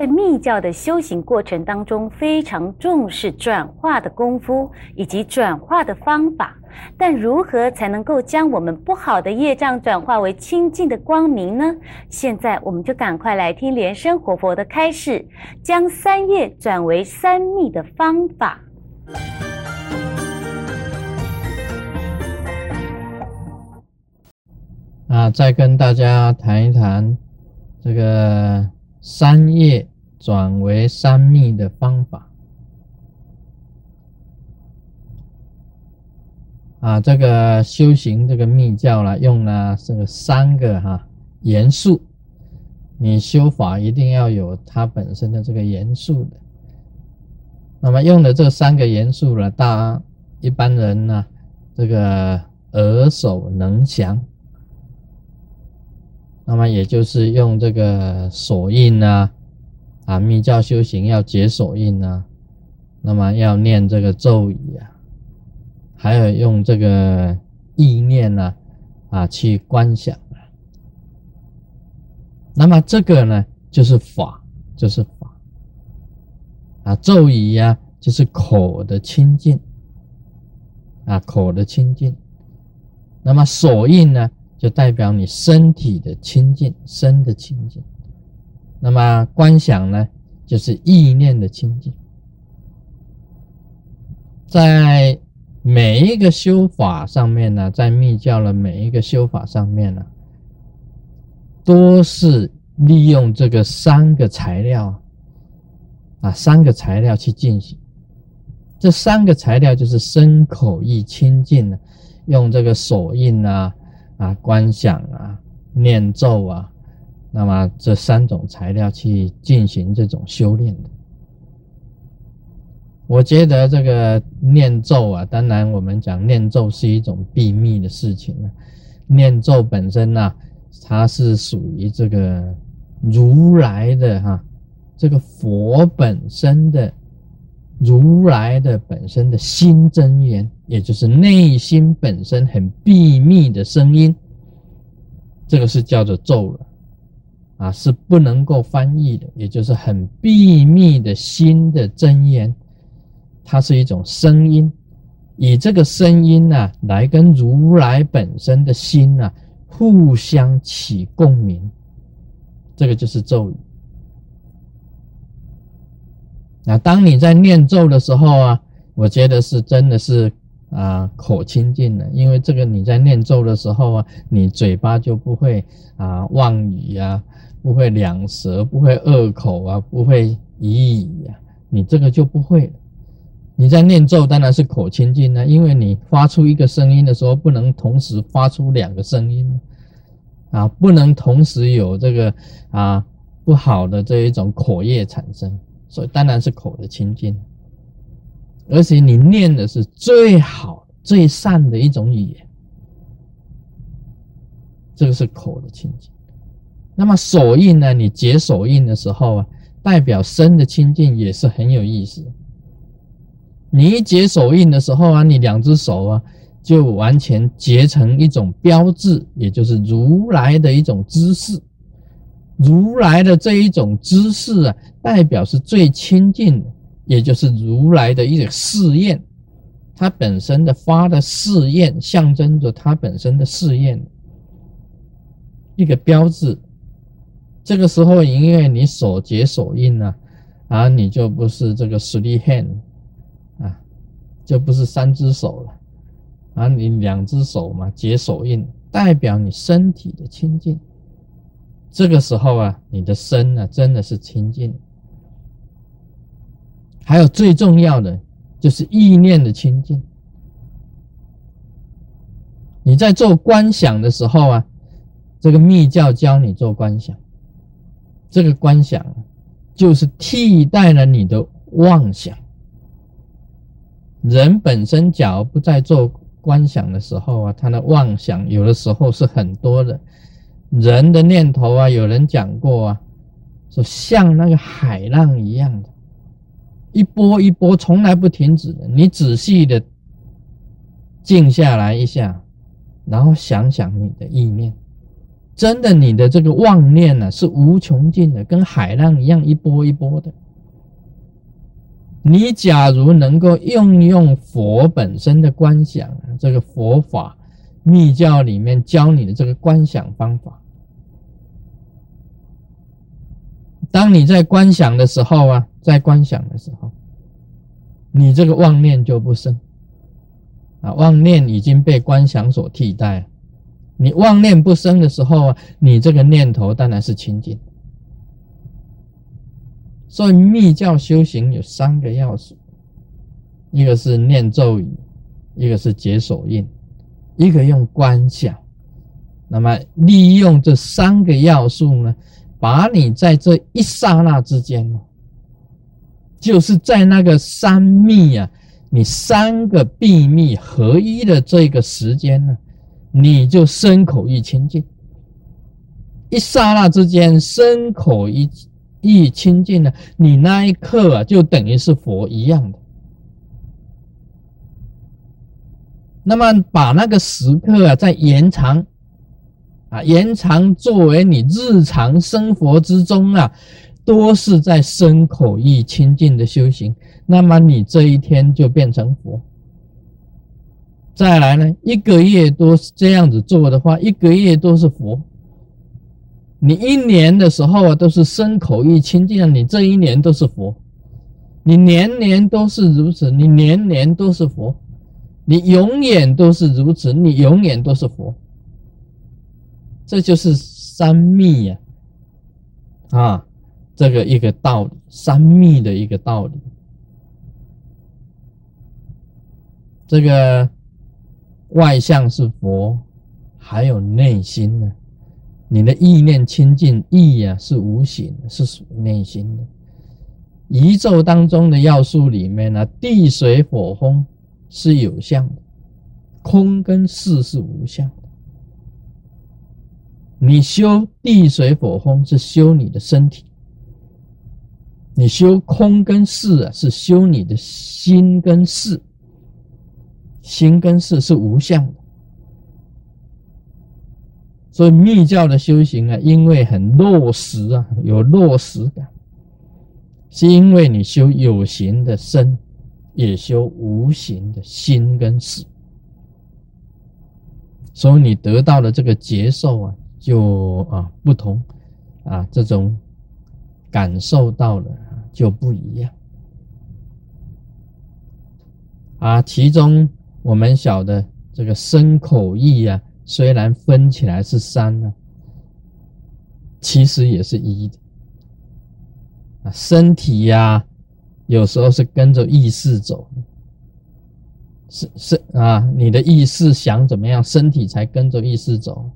在密教的修行过程当中，非常重视转化的功夫以及转化的方法。但如何才能够将我们不好的业障转化为清净的光明呢？现在我们就赶快来听莲生活佛的开示，将三业转为三密的方法。啊，再跟大家谈一谈这个三业。转为三密的方法啊，这个修行这个密教了，用了这个三个哈元素，你修法一定要有它本身的这个元素的。那么用的这三个元素了，大一般人呢，这个耳熟能详，那么也就是用这个手印啊。啊，密教修行要解手印啊，那么要念这个咒语啊，还有用这个意念呢，啊去观想啊。那么这个呢，就是法，就是法。啊，咒语呀，就是口的清净，啊，口的清净。那么手印呢，就代表你身体的清净，身的清净。那么观想呢，就是意念的清净。在每一个修法上面呢，在密教的每一个修法上面呢，都是利用这个三个材料啊，三个材料去进行。这三个材料就是身口意清净的，用这个手印啊、啊观想啊、念咒啊。那么这三种材料去进行这种修炼的，我觉得这个念咒啊，当然我们讲念咒是一种秘密的事情啊。念咒本身呢，它是属于这个如来的哈，这个佛本身的如来的本身的心真言，也就是内心本身很秘密的声音，这个是叫做咒了。啊，是不能够翻译的，也就是很秘密的心的真言，它是一种声音，以这个声音呢，来跟如来本身的心呢互相起共鸣，这个就是咒语。那当你在念咒的时候啊，我觉得是真的是啊口清净的，因为这个你在念咒的时候啊，你嘴巴就不会啊妄语呀。不会两舌，不会恶口啊，不会咿咿呀，你这个就不会。你在念咒当然是口清净啊，因为你发出一个声音的时候，不能同时发出两个声音啊，不能同时有这个啊不好的这一种口业产生，所以当然是口的清净。而且你念的是最好、最善的一种语言，这个是口的清净。那么手印呢？你结手印的时候啊，代表身的清净也是很有意思。你一结手印的时候啊，你两只手啊，就完全结成一种标志，也就是如来的一种姿势。如来的这一种姿势啊，代表是最亲近的，也就是如来的一种试验，它本身的发的试验，象征着它本身的试验，一个标志。这个时候，因为你手结手印呢，啊，你就不是这个 three hand，啊，就不是三只手了，啊，你两只手嘛，结手印，代表你身体的清净。这个时候啊，你的身呢，真的是清净。还有最重要的，就是意念的清净。你在做观想的时候啊，这个密教教你做观想。这个观想就是替代了你的妄想。人本身假如不在做观想的时候啊，他的妄想有的时候是很多的。人的念头啊，有人讲过啊，说像那个海浪一样的，一波一波，从来不停止的。你仔细的静下来一下，然后想想你的意念。真的你的这个妄念呢是无穷尽的，跟海浪一样一波一波的。你假如能够运用佛本身的观想，这个佛法密教里面教你的这个观想方法，当你在观想的时候啊，在观想的时候，你这个妄念就不生啊，妄念已经被观想所替代。你妄念不生的时候啊，你这个念头当然是清净。所以密教修行有三个要素，一个是念咒语，一个是解手印，一个用观想。那么利用这三个要素呢，把你在这一刹那之间，就是在那个三密啊，你三个秘密合一的这个时间呢，你就身口意清净。一刹那之间，身口意。一清净了，你那一刻啊，就等于是佛一样的。那么把那个时刻啊，再延长啊，延长作为你日常生活之中啊，都是在身口意清净的修行。那么你这一天就变成佛。再来呢，一个月都是这样子做的话，一个月都是佛。你一年的时候啊，都是身口意清净，你这一年都是佛，你年年都是如此，你年年都是佛，你永远都是如此，你永远都是佛，这就是三密呀，啊，这个一个道理，三密的一个道理，这个外相是佛，还有内心呢。你的意念清净，意呀是无形，是属于内心的。宇宙当中的要素里面呢，地水火风是有相的，空跟事是无相的。你修地水火风是修你的身体，你修空跟事啊是修你的心跟事，心跟事是无相的。所以密教的修行啊，因为很落实啊，有落实感，是因为你修有形的身，也修无形的心跟识，所以你得到的这个接受啊，就啊不同啊，这种感受到了就不一样啊。其中我们晓得这个身口意啊。虽然分起来是三呢，其实也是一的啊。身体呀，有时候是跟着意识走，是是啊，你的意识想怎么样，身体才跟着意识走。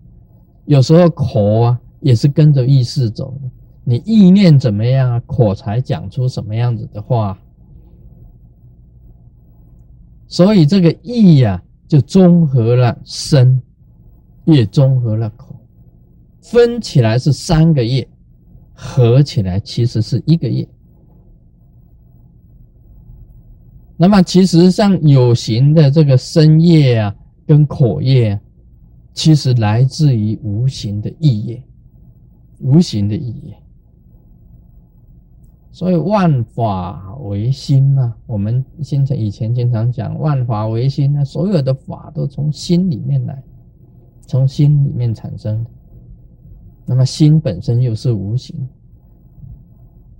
有时候口啊，也是跟着意识走，你意念怎么样啊，口才讲出什么样子的话。所以这个意呀，就综合了身。也综合了口，分起来是三个业，合起来其实是一个业。那么其实上有形的这个身业啊，跟口业，啊，其实来自于无形的意业，无形的意业。所以万法唯心啊，我们现在以前经常讲万法唯心呢，所有的法都从心里面来。从心里面产生，那么心本身又是无形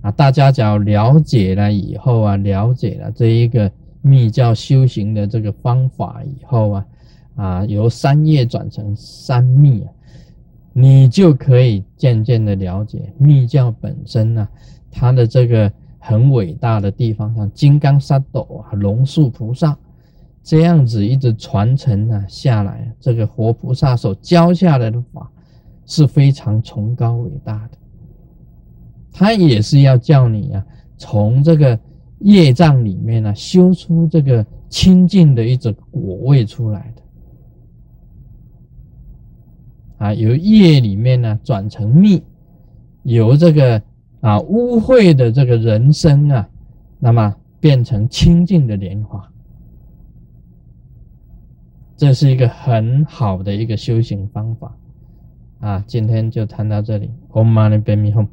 啊！大家只要了解了以后啊，了解了这一个密教修行的这个方法以后啊，啊，由三业转成三密啊，你就可以渐渐的了解密教本身呢，它的这个很伟大的地方，像金刚萨埵啊，龙树菩萨。这样子一直传承啊下来，这个活菩萨所教下来的法是非常崇高伟大的。他也是要叫你啊，从这个业障里面呢修出这个清净的一种果位出来的。啊，由业里面呢转成蜜，由这个啊污秽的这个人生啊，那么变成清净的莲花。这是一个很好的一个修行方法啊，今天就谈到这里，Om Mani Padme Hum。